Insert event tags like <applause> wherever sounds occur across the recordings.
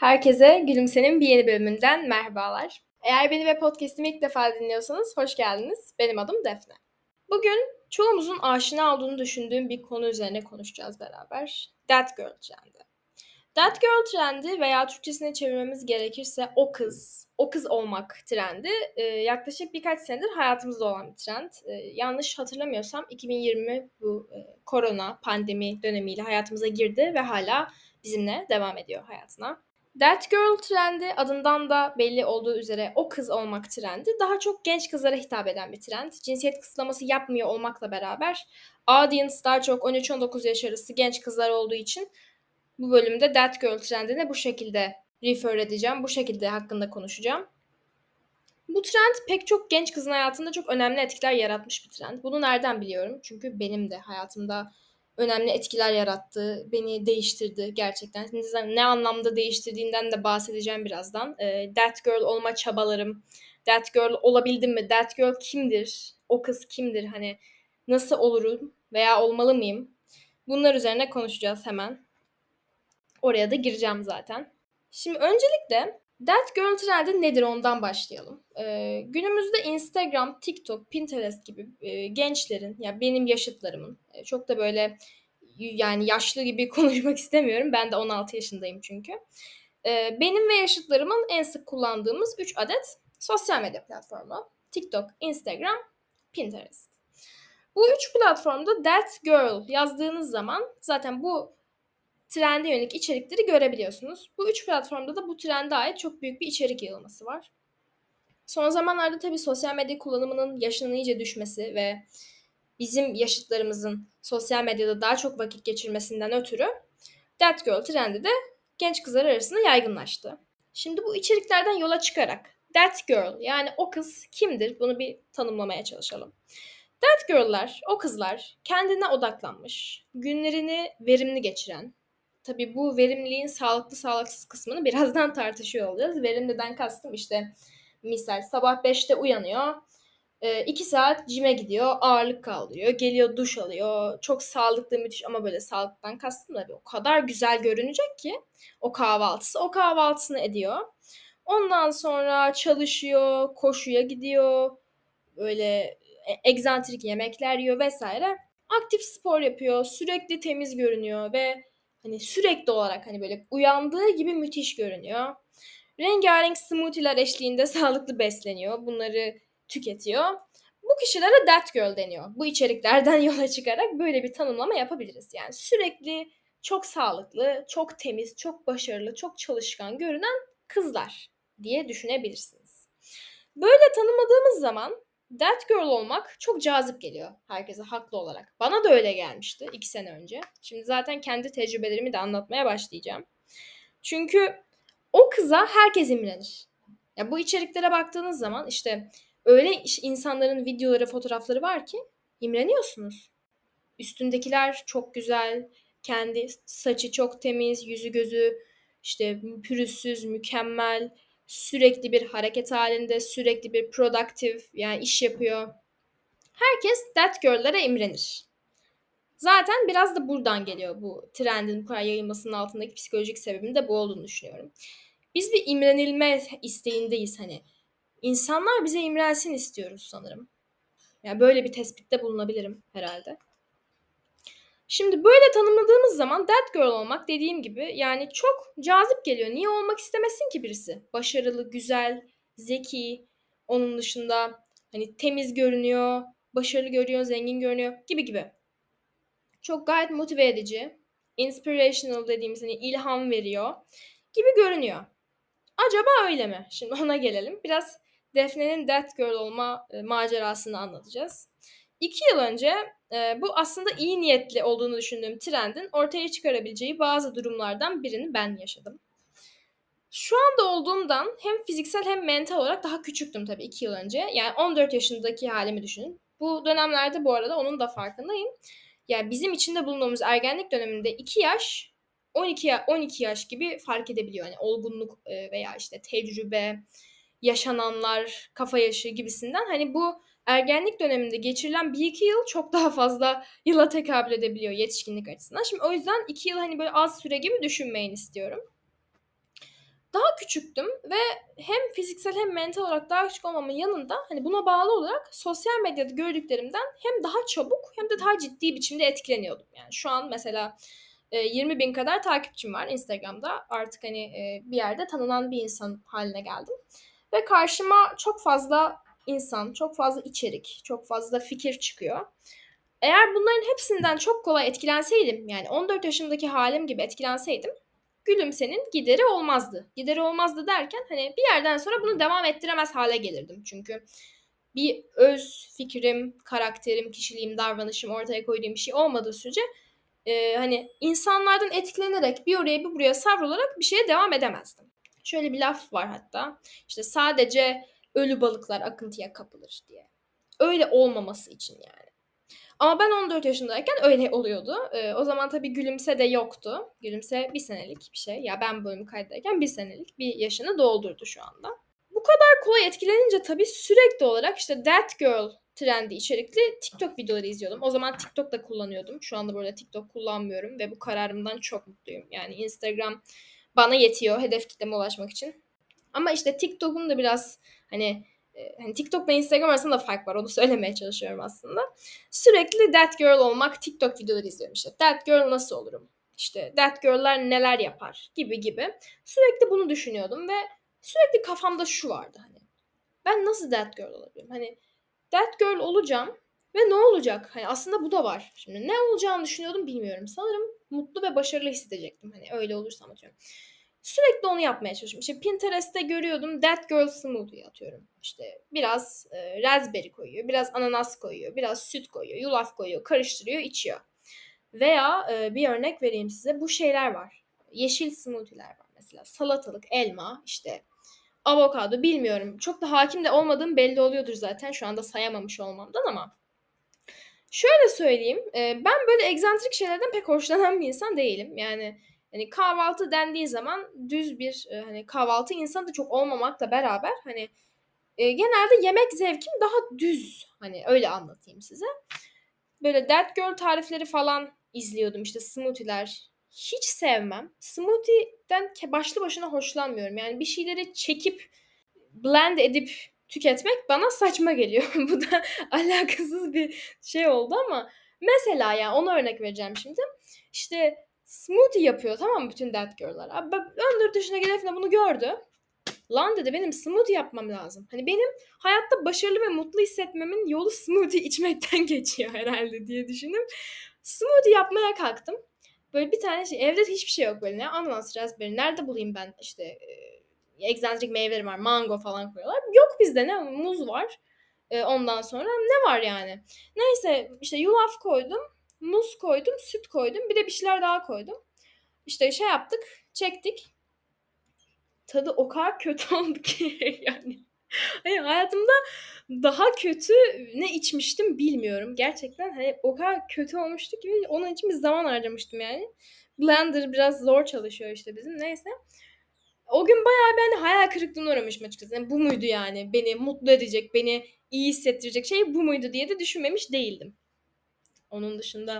Herkese Gülümse'nin bir yeni bölümünden merhabalar. Eğer beni ve podcast'imi ilk defa dinliyorsanız hoş geldiniz. Benim adım Defne. Bugün çoğumuzun aşina olduğunu düşündüğüm bir konu üzerine konuşacağız beraber. That Girl trendi. That Girl trendi veya Türkçesine çevirmemiz gerekirse o kız, o kız olmak trendi e, yaklaşık birkaç senedir hayatımızda olan bir trend. E, yanlış hatırlamıyorsam 2020 bu e, korona pandemi dönemiyle hayatımıza girdi ve hala bizimle devam ediyor hayatına. That Girl trendi adından da belli olduğu üzere o kız olmak trendi daha çok genç kızlara hitap eden bir trend. Cinsiyet kısıtlaması yapmıyor olmakla beraber audience daha çok 13-19 yaş arası genç kızlar olduğu için bu bölümde That Girl trendine bu şekilde refer edeceğim. Bu şekilde hakkında konuşacağım. Bu trend pek çok genç kızın hayatında çok önemli etkiler yaratmış bir trend. Bunu nereden biliyorum? Çünkü benim de hayatımda önemli etkiler yarattı, beni değiştirdi gerçekten. Ne anlamda değiştirdiğinden de bahsedeceğim birazdan. E, that girl olma çabalarım, that girl olabildim mi, that girl kimdir, o kız kimdir, hani nasıl olurum veya olmalı mıyım? Bunlar üzerine konuşacağız hemen. Oraya da gireceğim zaten. Şimdi öncelikle Girl trendi nedir ondan başlayalım. Ee, günümüzde Instagram, TikTok, Pinterest gibi e, gençlerin, ya yani benim yaşıtlarımın, e, çok da böyle yani yaşlı gibi <laughs> konuşmak istemiyorum. Ben de 16 yaşındayım çünkü. Ee, benim ve yaşıtlarımın en sık kullandığımız 3 adet sosyal medya platformu. TikTok, Instagram, Pinterest. Bu üç platformda That Girl yazdığınız zaman zaten bu trende yönelik içerikleri görebiliyorsunuz. Bu üç platformda da bu trende ait çok büyük bir içerik yığılması var. Son zamanlarda tabii sosyal medya kullanımının yaşının iyice düşmesi ve bizim yaşıtlarımızın sosyal medyada daha çok vakit geçirmesinden ötürü That Girl trendi de genç kızlar arasında yaygınlaştı. Şimdi bu içeriklerden yola çıkarak That Girl yani o kız kimdir bunu bir tanımlamaya çalışalım. That Girl'lar, o kızlar kendine odaklanmış, günlerini verimli geçiren, tabi bu verimliliğin sağlıklı sağlıksız kısmını birazdan <laughs> tartışıyor olacağız. Verimliden kastım işte misal sabah 5'te uyanıyor, 2 saat cime gidiyor, ağırlık kaldırıyor, geliyor duş alıyor. Çok sağlıklı, müthiş ama böyle sağlıktan kastım da o kadar güzel görünecek ki o kahvaltısı. O kahvaltısını ediyor. Ondan sonra çalışıyor, koşuya gidiyor. Böyle e, egzantrik yemekler yiyor vesaire. Aktif spor yapıyor, sürekli temiz görünüyor ve hani sürekli olarak hani böyle uyandığı gibi müthiş görünüyor. Rengarenk smoothie'ler eşliğinde <laughs> sağlıklı besleniyor. Bunları tüketiyor. Bu kişilere that girl deniyor. Bu içeriklerden <laughs> yola çıkarak böyle bir tanımlama yapabiliriz. Yani sürekli çok sağlıklı, çok temiz, çok başarılı, çok çalışkan görünen kızlar diye düşünebilirsiniz. Böyle tanımladığımız zaman that girl olmak çok cazip geliyor herkese haklı olarak. Bana da öyle gelmişti iki sene önce. Şimdi zaten kendi tecrübelerimi de anlatmaya başlayacağım. Çünkü o kıza herkes imrenir. Ya bu içeriklere baktığınız zaman işte öyle insanların videoları, fotoğrafları var ki imreniyorsunuz. Üstündekiler çok güzel, kendi saçı çok temiz, yüzü gözü işte pürüzsüz, mükemmel, sürekli bir hareket halinde, sürekli bir productive yani iş yapıyor. Herkes that girl'lara imrenir. Zaten biraz da buradan geliyor bu trendin bu kadar yayılmasının altındaki psikolojik sebebin de bu olduğunu düşünüyorum. Biz bir imrenilme isteğindeyiz hani. İnsanlar bize imrensin istiyoruz sanırım. Yani böyle bir tespitte bulunabilirim herhalde. Şimdi böyle tanımladığımız zaman that girl olmak dediğim gibi yani çok cazip geliyor. Niye olmak istemesin ki birisi? Başarılı, güzel, zeki, onun dışında hani temiz görünüyor, başarılı görünüyor, zengin görünüyor gibi gibi. Çok gayet motive edici, inspirational dediğimiz hani ilham veriyor gibi görünüyor. Acaba öyle mi? Şimdi ona gelelim. Biraz Defne'nin That Girl olma e, macerasını anlatacağız. İki yıl önce e, bu aslında iyi niyetli olduğunu düşündüğüm trendin ortaya çıkarabileceği bazı durumlardan birini ben yaşadım. Şu anda olduğumdan hem fiziksel hem mental olarak daha küçüktüm tabii iki yıl önce. Yani 14 yaşındaki halimi düşünün. Bu dönemlerde bu arada onun da farkındayım. Yani bizim içinde bulunduğumuz ergenlik döneminde 2 yaş 12 12 yaş gibi fark edebiliyor. Yani olgunluk veya işte tecrübe, yaşananlar, kafa yaşı gibisinden hani bu ergenlik döneminde geçirilen bir iki yıl çok daha fazla yıla tekabül edebiliyor yetişkinlik açısından. Şimdi o yüzden iki yıl hani böyle az süre gibi düşünmeyin istiyorum. daha küçüktüm ve hem fiziksel hem mental olarak daha küçük olmamın yanında hani buna bağlı olarak sosyal medyada gördüklerimden hem daha çabuk hem de daha ciddi biçimde etkileniyordum. Yani şu an mesela 20 bin kadar takipçim var Instagram'da. Artık hani bir yerde tanınan bir insan haline geldim. Ve karşıma çok fazla insan, çok fazla içerik, çok fazla fikir çıkıyor. Eğer bunların hepsinden çok kolay etkilenseydim, yani 14 yaşımdaki halim gibi etkilenseydim, gülümsenin gideri olmazdı. Gideri olmazdı derken hani bir yerden sonra bunu devam ettiremez hale gelirdim. Çünkü bir öz fikrim, karakterim, kişiliğim, davranışım ortaya koyduğum bir şey olmadığı sürece e, hani insanlardan etkilenerek bir oraya bir buraya savrularak bir şeye devam edemezdim. Şöyle bir laf var hatta. İşte sadece ölü balıklar akıntıya kapılır diye. Öyle olmaması için yani. Ama ben 14 yaşındayken öyle oluyordu. Ee, o zaman tabii gülümse de yoktu. Gülümse bir senelik bir şey. Ya ben bölüm kaydedeyken bir senelik bir yaşını doldurdu şu anda. Bu kadar kolay etkilenince tabii sürekli olarak işte That Girl trendi içerikli TikTok videoları izliyordum. O zaman TikTok da kullanıyordum. Şu anda burada TikTok kullanmıyorum ve bu kararımdan çok mutluyum. Yani Instagram bana yetiyor hedef kitleme ulaşmak için. Ama işte TikTok'un da biraz hani hani TikTok'la Instagram arasında fark var. Onu söylemeye çalışıyorum aslında. Sürekli that girl olmak TikTok videoları izliyorum işte. That girl nasıl olurum? İşte that girl'ler neler yapar gibi gibi. Sürekli bunu düşünüyordum ve sürekli kafamda şu vardı hani. Ben nasıl that girl olabilirim? Hani that girl olacağım ve ne olacak? Hani aslında bu da var. Şimdi ne olacağını düşünüyordum bilmiyorum. Sanırım mutlu ve başarılı hissedecektim. Hani öyle olursa atıyorum. Sürekli onu yapmaya çalışıyorum. İşte Pinterest'te görüyordum That Girl Smoothie atıyorum. İşte biraz e, raspberry koyuyor, biraz ananas koyuyor, biraz süt koyuyor, yulaf koyuyor, karıştırıyor, içiyor. Veya e, bir örnek vereyim size. Bu şeyler var. Yeşil smoothie'ler var mesela. Salatalık, elma, işte avokado bilmiyorum. Çok da hakim de olmadığım belli oluyordur zaten şu anda sayamamış olmamdan ama şöyle söyleyeyim. E, ben böyle egzantrik şeylerden pek hoşlanan bir insan değilim. Yani Hani kahvaltı dendiği zaman düz bir e, hani kahvaltı insanı da çok olmamakla beraber hani e, genelde yemek zevkim daha düz. Hani öyle anlatayım size. Böyle That Girl tarifleri falan izliyordum işte smoothie'ler. Hiç sevmem. Smoothie'den başlı başına hoşlanmıyorum. Yani bir şeyleri çekip blend edip tüketmek bana saçma geliyor. <laughs> Bu da alakasız bir şey oldu ama mesela yani ona örnek vereceğim şimdi. İşte smoothie yapıyor tamam mı bütün that girl'lar. Abi bak 14 yaşındaki Defne bunu gördü. Lan dedi benim smoothie yapmam lazım. Hani benim hayatta başarılı ve mutlu hissetmemin yolu smoothie <laughs> içmekten geçiyor herhalde diye düşündüm. Smoothie yapmaya kalktım. Böyle bir tane şey evde hiçbir şey yok böyle ne ananas raspberry nerede bulayım ben işte e, egzantrik meyvelerim var mango falan koyuyorlar. Yok bizde ne muz var. E, ondan sonra ne var yani. Neyse işte yulaf koydum muz koydum, süt koydum. Bir de bir şeyler daha koydum. İşte şey yaptık, çektik. Tadı o kadar kötü <laughs> oldu ki yani. Hani hayatımda daha kötü ne içmiştim bilmiyorum. Gerçekten hani o kadar kötü olmuştu ki onun için bir zaman harcamıştım yani. Blender biraz zor çalışıyor işte bizim neyse. O gün bayağı ben hayal kırıklığına uğramışım açıkçası. Yani bu muydu yani beni mutlu edecek, beni iyi hissettirecek şey bu muydu diye de düşünmemiş değildim. Onun dışında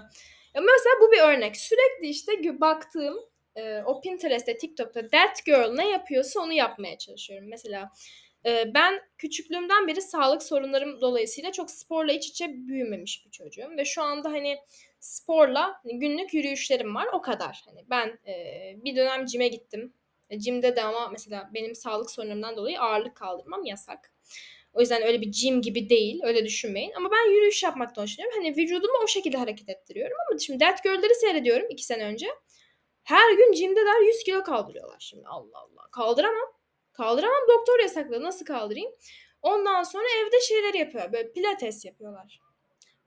ya mesela bu bir örnek. Sürekli işte baktığım e, o Pinterest'te, TikTok'ta that girl ne yapıyorsa onu yapmaya çalışıyorum. Mesela e, ben küçüklüğümden beri sağlık sorunlarım dolayısıyla çok sporla iç içe büyümemiş bir çocuğum ve şu anda hani sporla günlük yürüyüşlerim var o kadar. Hani ben e, bir dönem cime gittim. Cimde de ama mesela benim sağlık sorunlarımdan dolayı ağırlık kaldırmam yasak. O yüzden öyle bir gym gibi değil. Öyle düşünmeyin. Ama ben yürüyüş yapmaktan hoşlanıyorum. Hani vücudumu o şekilde hareket ettiriyorum. Ama şimdi That Girl'leri seyrediyorum iki sene önce. Her gün gym'deler 100 kilo kaldırıyorlar şimdi. Allah Allah. Kaldıramam. Kaldıramam. Doktor yasakladı. Nasıl kaldırayım? Ondan sonra evde şeyler yapıyor. Böyle pilates yapıyorlar.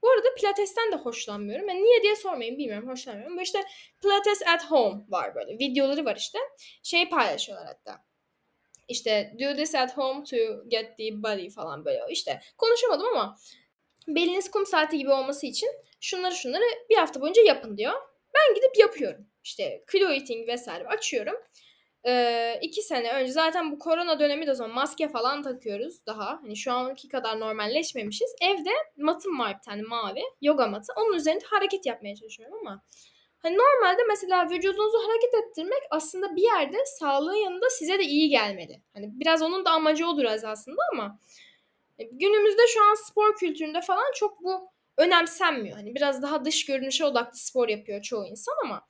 Bu arada pilatesten de hoşlanmıyorum. Yani niye diye sormayın bilmiyorum hoşlanmıyorum. Böyle işte pilates at home var böyle. Videoları var işte. Şey paylaşıyorlar hatta işte do this at home to get the body falan böyle işte konuşamadım ama beliniz kum saati gibi olması için şunları şunları bir hafta boyunca yapın diyor. Ben gidip yapıyorum. İşte kilo eating vesaire açıyorum. Ee, iki sene önce zaten bu korona dönemi de zaman maske falan takıyoruz daha. Hani şu anki kadar normalleşmemişiz. Evde matım var bir tane mavi. Yoga matı. Onun üzerinde hareket yapmaya çalışıyorum ama Hani normalde mesela vücudunuzu hareket ettirmek aslında bir yerde sağlığın yanında size de iyi gelmeli. Hani biraz onun da amacı odur aslında ama e, günümüzde şu an spor kültüründe falan çok bu önemsenmiyor. Hani biraz daha dış görünüşe odaklı spor yapıyor çoğu insan ama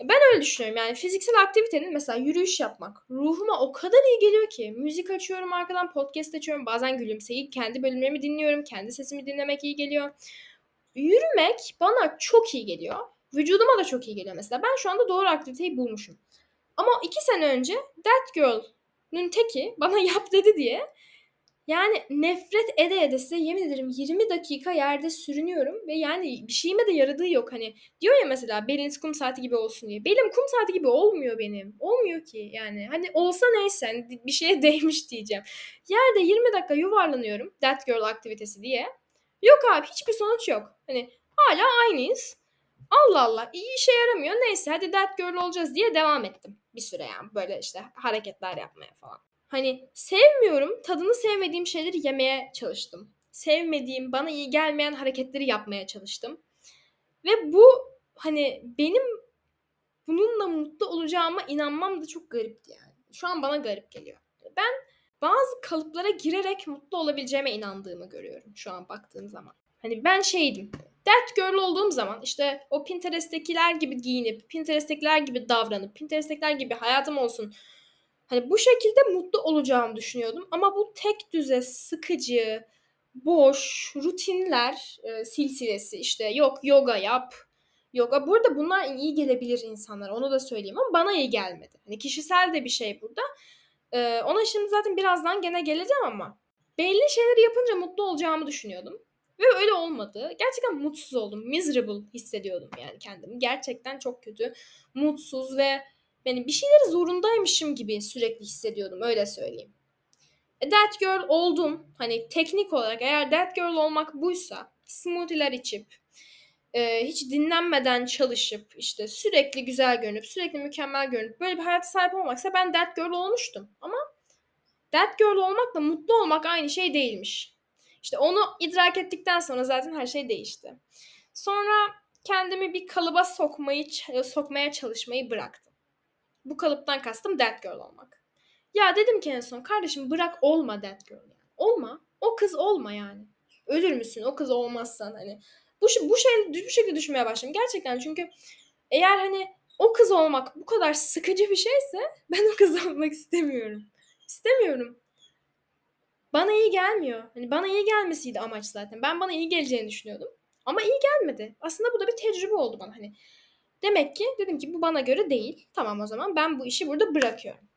ben öyle düşünüyorum. Yani fiziksel aktivitenin mesela yürüyüş yapmak ruhuma o kadar iyi geliyor ki. Müzik açıyorum arkadan podcast açıyorum. Bazen gülümseyip kendi bölümlerimi dinliyorum. Kendi sesimi dinlemek iyi geliyor. Yürümek bana çok iyi geliyor. Vücuduma da çok iyi geliyor mesela. Ben şu anda doğru aktiviteyi bulmuşum. Ama iki sene önce That Girl'ün teki bana <laughs> yap dedi diye yani nefret ede ede size yemin ederim 20 dakika yerde sürünüyorum ve yani bir şeyime de yaradığı yok. Hani diyor ya mesela beliniz kum saati gibi olsun diye. Belim kum saati gibi olmuyor benim. Olmuyor ki yani. Hani olsa neyse hani bir şeye <laughs> değmiş diyeceğim. Yerde 20 dakika yuvarlanıyorum. That Girl aktivitesi diye. Yok abi hiçbir sonuç yok. Hani hala aynıyız. Allah Allah iyi işe yaramıyor. Neyse hadi That Girl olacağız diye devam ettim. Bir süre yani böyle işte hareketler yapmaya falan. Hani sevmiyorum, tadını sevmediğim şeyleri yemeye çalıştım. Sevmediğim, bana iyi gelmeyen hareketleri yapmaya çalıştım. Ve bu hani benim bununla mutlu olacağıma inanmam da çok garipti yani. Şu an bana garip geliyor. Ben bazı kalıplara girerek mutlu olabileceğime inandığımı görüyorum şu an baktığım zaman. Hani ben şeydim. That girl olduğum zaman işte o Pinterest'tekiler gibi giyinip, Pinterest'tekiler gibi davranıp, Pinterest'tekiler gibi hayatım olsun Hani bu şekilde mutlu olacağımı düşünüyordum. Ama bu tek düze, sıkıcı, boş, rutinler e, silsilesi işte yok yoga yap. Yoga burada bunlar iyi gelebilir insanlara onu da söyleyeyim ama bana iyi gelmedi. Hani kişisel de bir şey burada. Ee, ona şimdi zaten birazdan gene geleceğim ama belli şeyleri yapınca mutlu olacağımı düşünüyordum. Ve öyle olmadı. Gerçekten mutsuz oldum. Miserable hissediyordum yani kendimi. Gerçekten çok kötü, mutsuz ve yani bir şeyleri zorundaymışım gibi sürekli hissediyordum öyle söyleyeyim. E, that girl oldum. Hani teknik olarak eğer that girl olmak buysa smoothie'ler içip e, hiç dinlenmeden çalışıp işte sürekli güzel görünüp sürekli mükemmel görünüp böyle bir hayata sahip olmaksa ben that girl olmuştum. Ama that girl olmakla mutlu olmak aynı şey değilmiş. İşte onu idrak ettikten sonra zaten her şey değişti. Sonra kendimi bir kalıba sokmayı sokmaya çalışmayı bıraktım. Bu kalıptan kastım that girl olmak. Ya dedim ki en son kardeşim bırak olma that girl. Olma. O kız olma yani. Ölür müsün o kız olmazsan hani. Bu, bu şey bu şekilde düşünmeye başladım. Gerçekten çünkü eğer hani o kız olmak bu kadar sıkıcı bir şeyse ben o kız <laughs> olmak istemiyorum. İstemiyorum. Bana iyi gelmiyor. Hani bana iyi gelmesiydi amaç zaten. Ben bana iyi geleceğini düşünüyordum. Ama iyi gelmedi. Aslında bu da bir tecrübe oldu bana. Hani Demek ki dedim ki bu bana göre değil. Tamam o zaman ben bu işi burada bırakıyorum.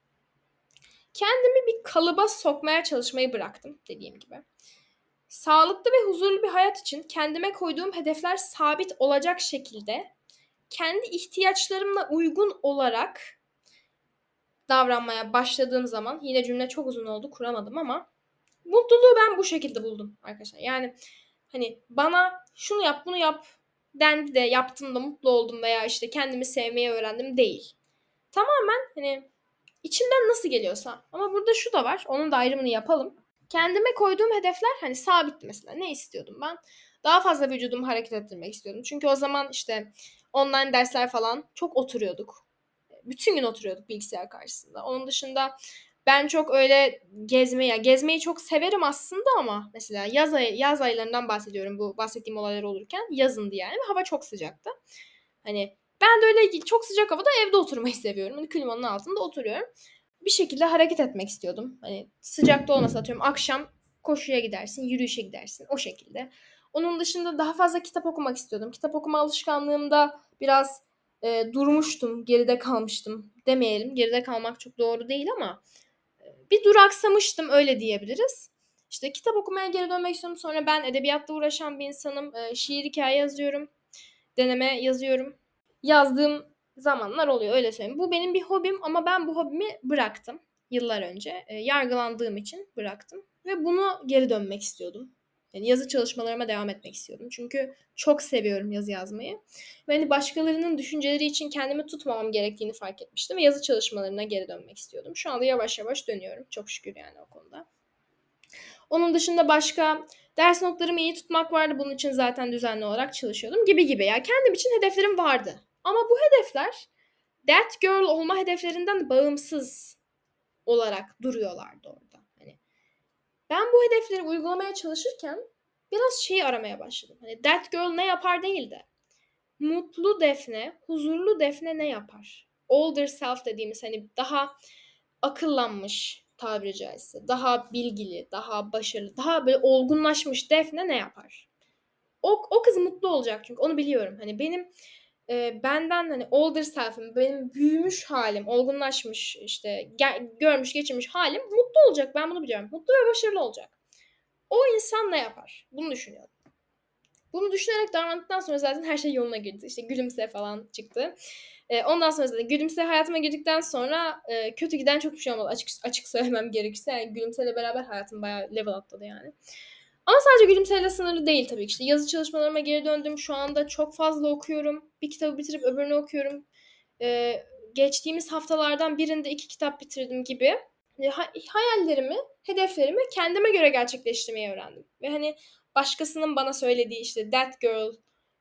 Kendimi bir kalıba sokmaya çalışmayı bıraktım dediğim gibi. Sağlıklı ve huzurlu bir hayat için kendime koyduğum hedefler sabit olacak şekilde kendi ihtiyaçlarımla uygun olarak davranmaya başladığım zaman yine cümle çok uzun oldu kuramadım ama mutluluğu ben bu şekilde buldum arkadaşlar. Yani hani bana şunu yap bunu yap dendi de yaptım da mutlu oldum veya işte kendimi sevmeyi öğrendim değil. Tamamen hani içimden nasıl geliyorsa. Ama burada şu da var. Onun da ayrımını yapalım. Kendime koyduğum hedefler hani sabitti mesela. Ne istiyordum ben? Daha fazla vücudumu hareket ettirmek istiyordum. Çünkü o zaman işte online dersler falan çok oturuyorduk. Bütün gün oturuyorduk bilgisayar karşısında. Onun dışında ben çok öyle gezmeyi, ya gezmeyi çok severim aslında ama mesela yaz ay yaz aylarından bahsediyorum bu bahsettiğim olaylar olurken yazındı yani hava çok sıcaktı. Hani ben de öyle çok sıcak havada evde oturmayı seviyorum. Hani klimanın altında oturuyorum. Bir şekilde hareket etmek istiyordum. Hani sıcakta olmasa atıyorum akşam koşuya gidersin, yürüyüşe gidersin o şekilde. Onun dışında daha fazla kitap okumak istiyordum. Kitap okuma alışkanlığımda biraz e, durmuştum, geride kalmıştım demeyelim. Geride kalmak çok doğru değil ama bir duraksamıştım öyle diyebiliriz. İşte kitap okumaya geri dönmek istiyorum. Sonra ben edebiyatla uğraşan bir insanım. E, şiir hikaye yazıyorum. Deneme yazıyorum. Yazdığım zamanlar oluyor öyle söyleyeyim. Bu benim bir hobim ama ben bu hobimi bıraktım yıllar önce. E, yargılandığım için bıraktım. Ve bunu geri dönmek istiyordum. Yani yazı çalışmalarıma devam etmek istiyordum. Çünkü çok seviyorum yazı yazmayı. Ve hani başkalarının düşünceleri için kendimi tutmamam gerektiğini fark etmiştim. Ve yazı çalışmalarına geri dönmek istiyordum. Şu anda yavaş yavaş dönüyorum. Çok şükür yani o konuda. Onun dışında başka ders notlarımı iyi tutmak vardı. Bunun için zaten düzenli olarak çalışıyordum gibi gibi. Ya kendim için hedeflerim vardı. Ama bu hedefler that girl olma hedeflerinden bağımsız olarak duruyorlardı orada. Ben bu hedefleri uygulamaya çalışırken biraz şeyi aramaya başladım. Hani that girl ne yapar değil de mutlu Defne, huzurlu Defne ne yapar? Older self dediğimiz hani daha akıllanmış tabiri caizse, daha bilgili, daha başarılı, daha böyle olgunlaşmış Defne ne yapar? O, o kız mutlu olacak çünkü onu biliyorum. Hani benim e, benden hani older self'im, benim büyümüş halim, olgunlaşmış işte gel, görmüş geçirmiş halim mutlu olacak. Ben bunu biliyorum. Mutlu ve başarılı olacak. O insan ne yapar? Bunu düşünüyorum. Bunu düşünerek davrandıktan sonra zaten her şey yoluna girdi. İşte gülümse falan çıktı. E, ondan sonra zaten gülümse hayatıma girdikten sonra e, kötü giden çok bir şey olmadı. Açık, açık söylemem gerekirse. Yani gülümseyle beraber hayatım bayağı level atladı yani. Ama sadece gülümseyle sınırlı değil tabii ki. İşte yazı çalışmalarıma geri döndüm. Şu anda çok fazla okuyorum. Bir kitabı bitirip öbürünü okuyorum. Ee, geçtiğimiz haftalardan birinde iki kitap bitirdim gibi. Hayallerimi, hedeflerimi kendime göre gerçekleştirmeyi öğrendim. Ve hani başkasının bana söylediği işte that girl,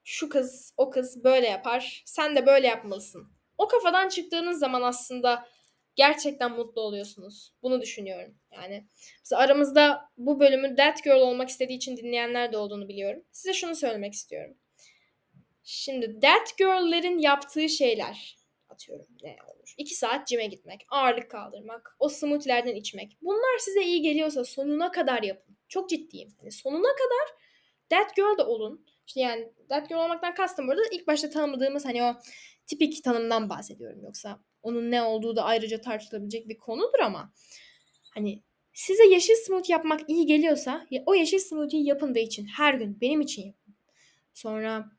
şu kız, o kız böyle yapar. Sen de böyle yapmalısın. O kafadan çıktığınız zaman aslında gerçekten mutlu oluyorsunuz. Bunu düşünüyorum. Yani mesela aramızda bu bölümü That Girl olmak istediği için dinleyenler de olduğunu biliyorum. Size şunu söylemek istiyorum. Şimdi That Girl'lerin yaptığı şeyler atıyorum ne olur. 2 saat cime gitmek, ağırlık kaldırmak, o smoothie'lerden içmek. Bunlar size iyi geliyorsa sonuna kadar yapın. Çok ciddiyim. Hani sonuna kadar That Girl de olun. İşte yani That Girl olmaktan kastım burada ilk başta tanımadığımız hani o tipik tanımdan bahsediyorum. Yoksa onun ne olduğu da ayrıca tartışılabilecek bir konudur ama hani size yeşil smoothie yapmak iyi geliyorsa o yeşil smoothie'yi yapın da için her gün benim için yapın. Sonra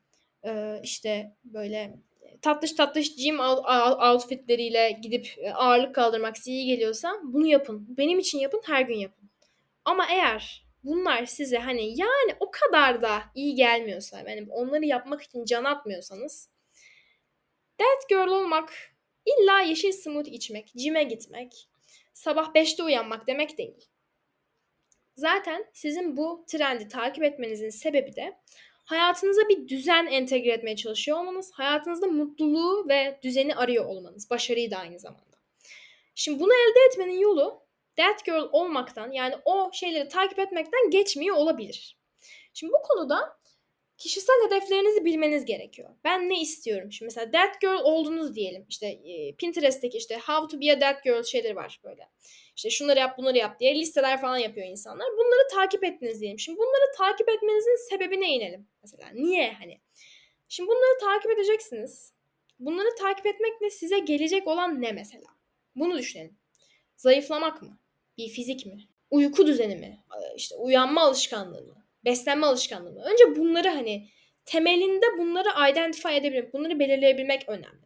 e, işte böyle tatlış tatlış gym outfitleriyle gidip e, ağırlık kaldırmak size iyi geliyorsa bunu yapın. Benim için yapın, her gün yapın. Ama eğer bunlar size hani yani o kadar da iyi gelmiyorsa, yani onları yapmak için can atmıyorsanız that girl olmak illa yeşil smoothie içmek, cime gitmek, sabah 5'te uyanmak demek değil. Zaten sizin bu trendi takip etmenizin sebebi de hayatınıza bir düzen entegre etmeye çalışıyor olmanız, hayatınızda mutluluğu ve düzeni arıyor olmanız, başarıyı da aynı zamanda. Şimdi bunu elde etmenin yolu that girl olmaktan yani o şeyleri takip etmekten geçmiyor olabilir. Şimdi bu konuda kişisel hedeflerinizi bilmeniz gerekiyor. Ben ne istiyorum? Şimdi mesela that girl oldunuz diyelim. İşte e, Pinterest'teki işte how to be a that girl şeyleri var böyle. İşte şunları yap bunları yap diye listeler falan yapıyor insanlar. Bunları takip ettiniz diyelim. Şimdi bunları takip etmenizin sebebine inelim. Mesela niye hani? Şimdi bunları takip edeceksiniz. Bunları takip etmekle size gelecek olan ne mesela? Bunu düşünelim. Zayıflamak mı? Bir fizik mi? Uyku düzeni mi? İşte uyanma alışkanlığı mı? Beslenme alışkanlığı. Önce bunları hani temelinde bunları identify edebilmek, bunları belirleyebilmek önemli.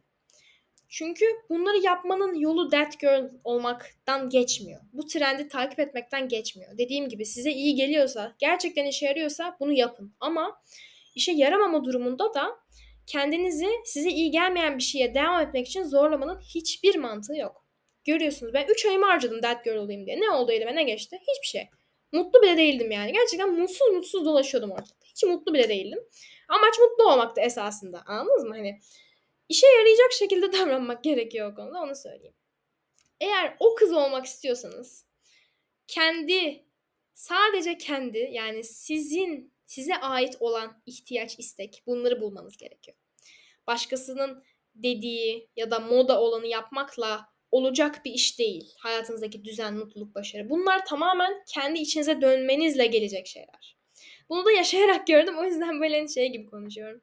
Çünkü bunları yapmanın yolu that girl olmaktan geçmiyor. Bu trendi takip etmekten geçmiyor. Dediğim gibi size iyi geliyorsa, gerçekten işe yarıyorsa bunu yapın. Ama işe yaramama durumunda da kendinizi size iyi gelmeyen bir şeye devam etmek için zorlamanın hiçbir mantığı yok. Görüyorsunuz ben 3 ayımı harcadım that girl olayım diye. Ne oldu elime ne geçti? Hiçbir şey. Mutlu bile değildim yani. Gerçekten mutsuz mutsuz dolaşıyordum ortada. Hiç mutlu bile değildim. Amaç mutlu olmaktı esasında. Anladınız mı? Hani işe yarayacak şekilde <laughs> davranmak gerekiyor o konuda onu söyleyeyim. Eğer o kız olmak istiyorsanız kendi sadece kendi yani sizin size ait olan ihtiyaç, istek bunları bulmanız gerekiyor. Başkasının dediği ya da moda olanı yapmakla olacak bir iş değil. Hayatınızdaki düzen, mutluluk, başarı. Bunlar tamamen kendi içinize dönmenizle gelecek şeyler. Bunu da yaşayarak <laughs> gördüm. O yüzden böyle şey gibi konuşuyorum.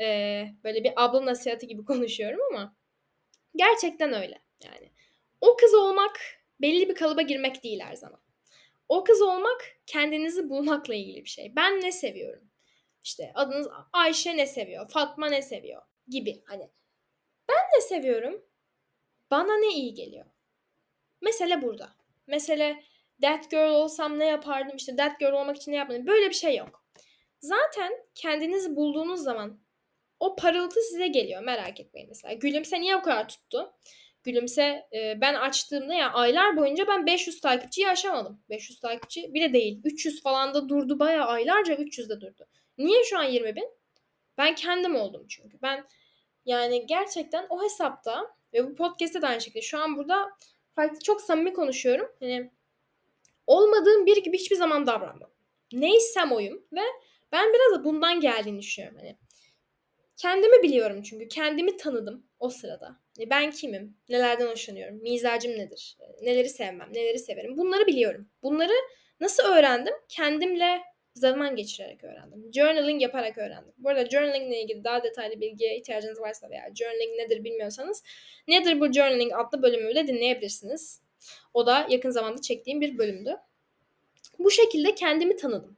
Ee, böyle bir abla nasihatı gibi <laughs> konuşuyorum ama gerçekten öyle. Yani o kız olmak belli bir kalıba girmek değil her zaman. O kız olmak kendinizi bulmakla ilgili bir şey. Ben ne seviyorum? İşte adınız Ayşe ne seviyor? Fatma ne seviyor? Gibi hani. Ben ne seviyorum? Bana ne iyi geliyor? Mesele burada. Mesele that girl olsam ne yapardım işte that girl olmak için ne yapmadım. Böyle bir şey yok. Zaten kendinizi bulduğunuz zaman o parıltı size geliyor merak etmeyin mesela. Gülümse niye o kadar tuttu? Gülümse e, ben açtığımda ya aylar boyunca ben 500 takipçiyi aşamadım. 500 takipçi bile değil. 300 falan da durdu bayağı aylarca 300'de durdu. Niye şu an 20 bin? Ben kendim oldum çünkü. Ben Yani gerçekten o hesapta ve bu podcast'te de aynı şekilde şu an burada farklı çok samimi konuşuyorum. Hani olmadığım biri gibi hiçbir zaman davranmam. Neysem oyum ve ben biraz da bundan geldiğini düşünüyorum. Hani kendimi biliyorum çünkü kendimi tanıdım o sırada. E, ben kimim? Nelerden hoşlanıyorum? Mizacım nedir? E, neleri sevmem? Neleri severim? Bunları biliyorum. Bunları nasıl öğrendim? Kendimle zaman geçirerek öğrendim. Journaling yaparak öğrendim. Bu arada journaling ile ilgili daha detaylı bilgiye ihtiyacınız varsa veya journaling nedir bilmiyorsanız Nedir bu Journaling adlı bölümüyle dinleyebilirsiniz. O da yakın zamanda çektiğim bir bölümdü. Bu şekilde kendimi tanıdım.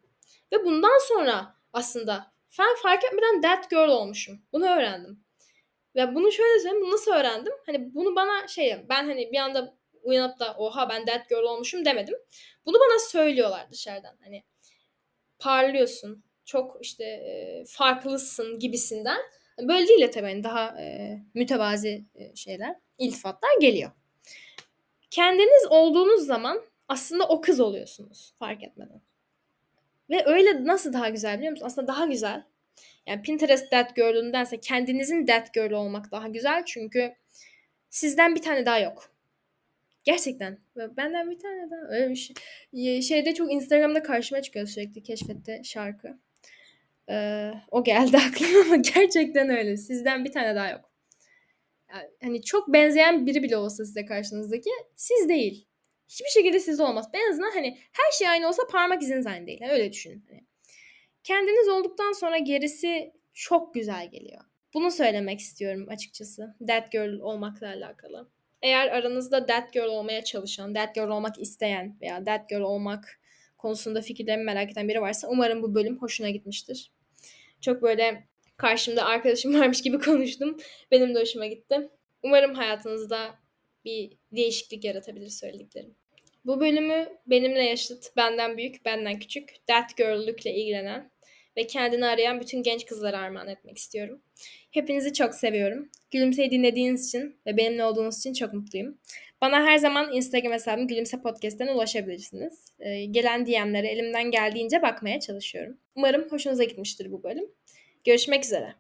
Ve bundan sonra aslında ben fark etmeden that girl olmuşum. Bunu öğrendim. Ve bunu şöyle söyleyeyim. Bunu nasıl öğrendim? Hani bunu bana şey ben hani bir anda uyanıp da oha ben that girl olmuşum demedim. Bunu bana söylüyorlar dışarıdan. Hani parlıyorsun. Çok işte e, farklısın gibisinden. Böyle değil de tabii hani daha e, mütevazi e, şeyler, iltifatlar geliyor. Kendiniz olduğunuz zaman aslında o kız oluyorsunuz fark etmeden. Ve öyle nasıl daha güzel biliyor musun? Aslında daha güzel. Yani Pinterest that girl'ündense kendinizin that girl olmak daha güzel. Çünkü sizden bir tane daha yok. Gerçekten. Benden bir tane daha. Öyle bir şey. Şeyde çok Instagram'da karşıma çıkıyor sürekli keşfette şarkı. Ee, o geldi <laughs> aklıma ama gerçekten öyle. Sizden bir tane daha yok. Yani, hani çok benzeyen biri bile olsa size karşınızdaki siz değil. Hiçbir şekilde siz olmaz. En azından hani her şey aynı olsa parmak iziniz aynı değil. Yani öyle düşünün. Hani. Kendiniz olduktan sonra gerisi çok güzel geliyor. Bunu söylemek istiyorum açıkçası. That girl olmakla alakalı. Eğer aranızda that girl olmaya çalışan, that girl olmak isteyen veya that girl olmak konusunda fikirlerimi merak eden biri varsa umarım bu bölüm hoşuna gitmiştir. Çok böyle karşımda arkadaşım <laughs> varmış gibi konuştum. Benim de hoşuma gitti. Umarım hayatınızda bir değişiklik yaratabilir söylediklerim. Bu bölümü benimle yaşıt, benden büyük, benden küçük, that girl'lükle ilgilenen ve kendini arayan bütün genç kızlara armağan etmek istiyorum. Hepinizi çok seviyorum. Gülümseyi dinlediğiniz için ve benimle olduğunuz için çok mutluyum. Bana her zaman Instagram hesabım Gülümse Podcast'ten ulaşabilirsiniz. Ee, gelen DM'lere elimden geldiğince bakmaya çalışıyorum. Umarım hoşunuza gitmiştir bu bölüm. Görüşmek üzere.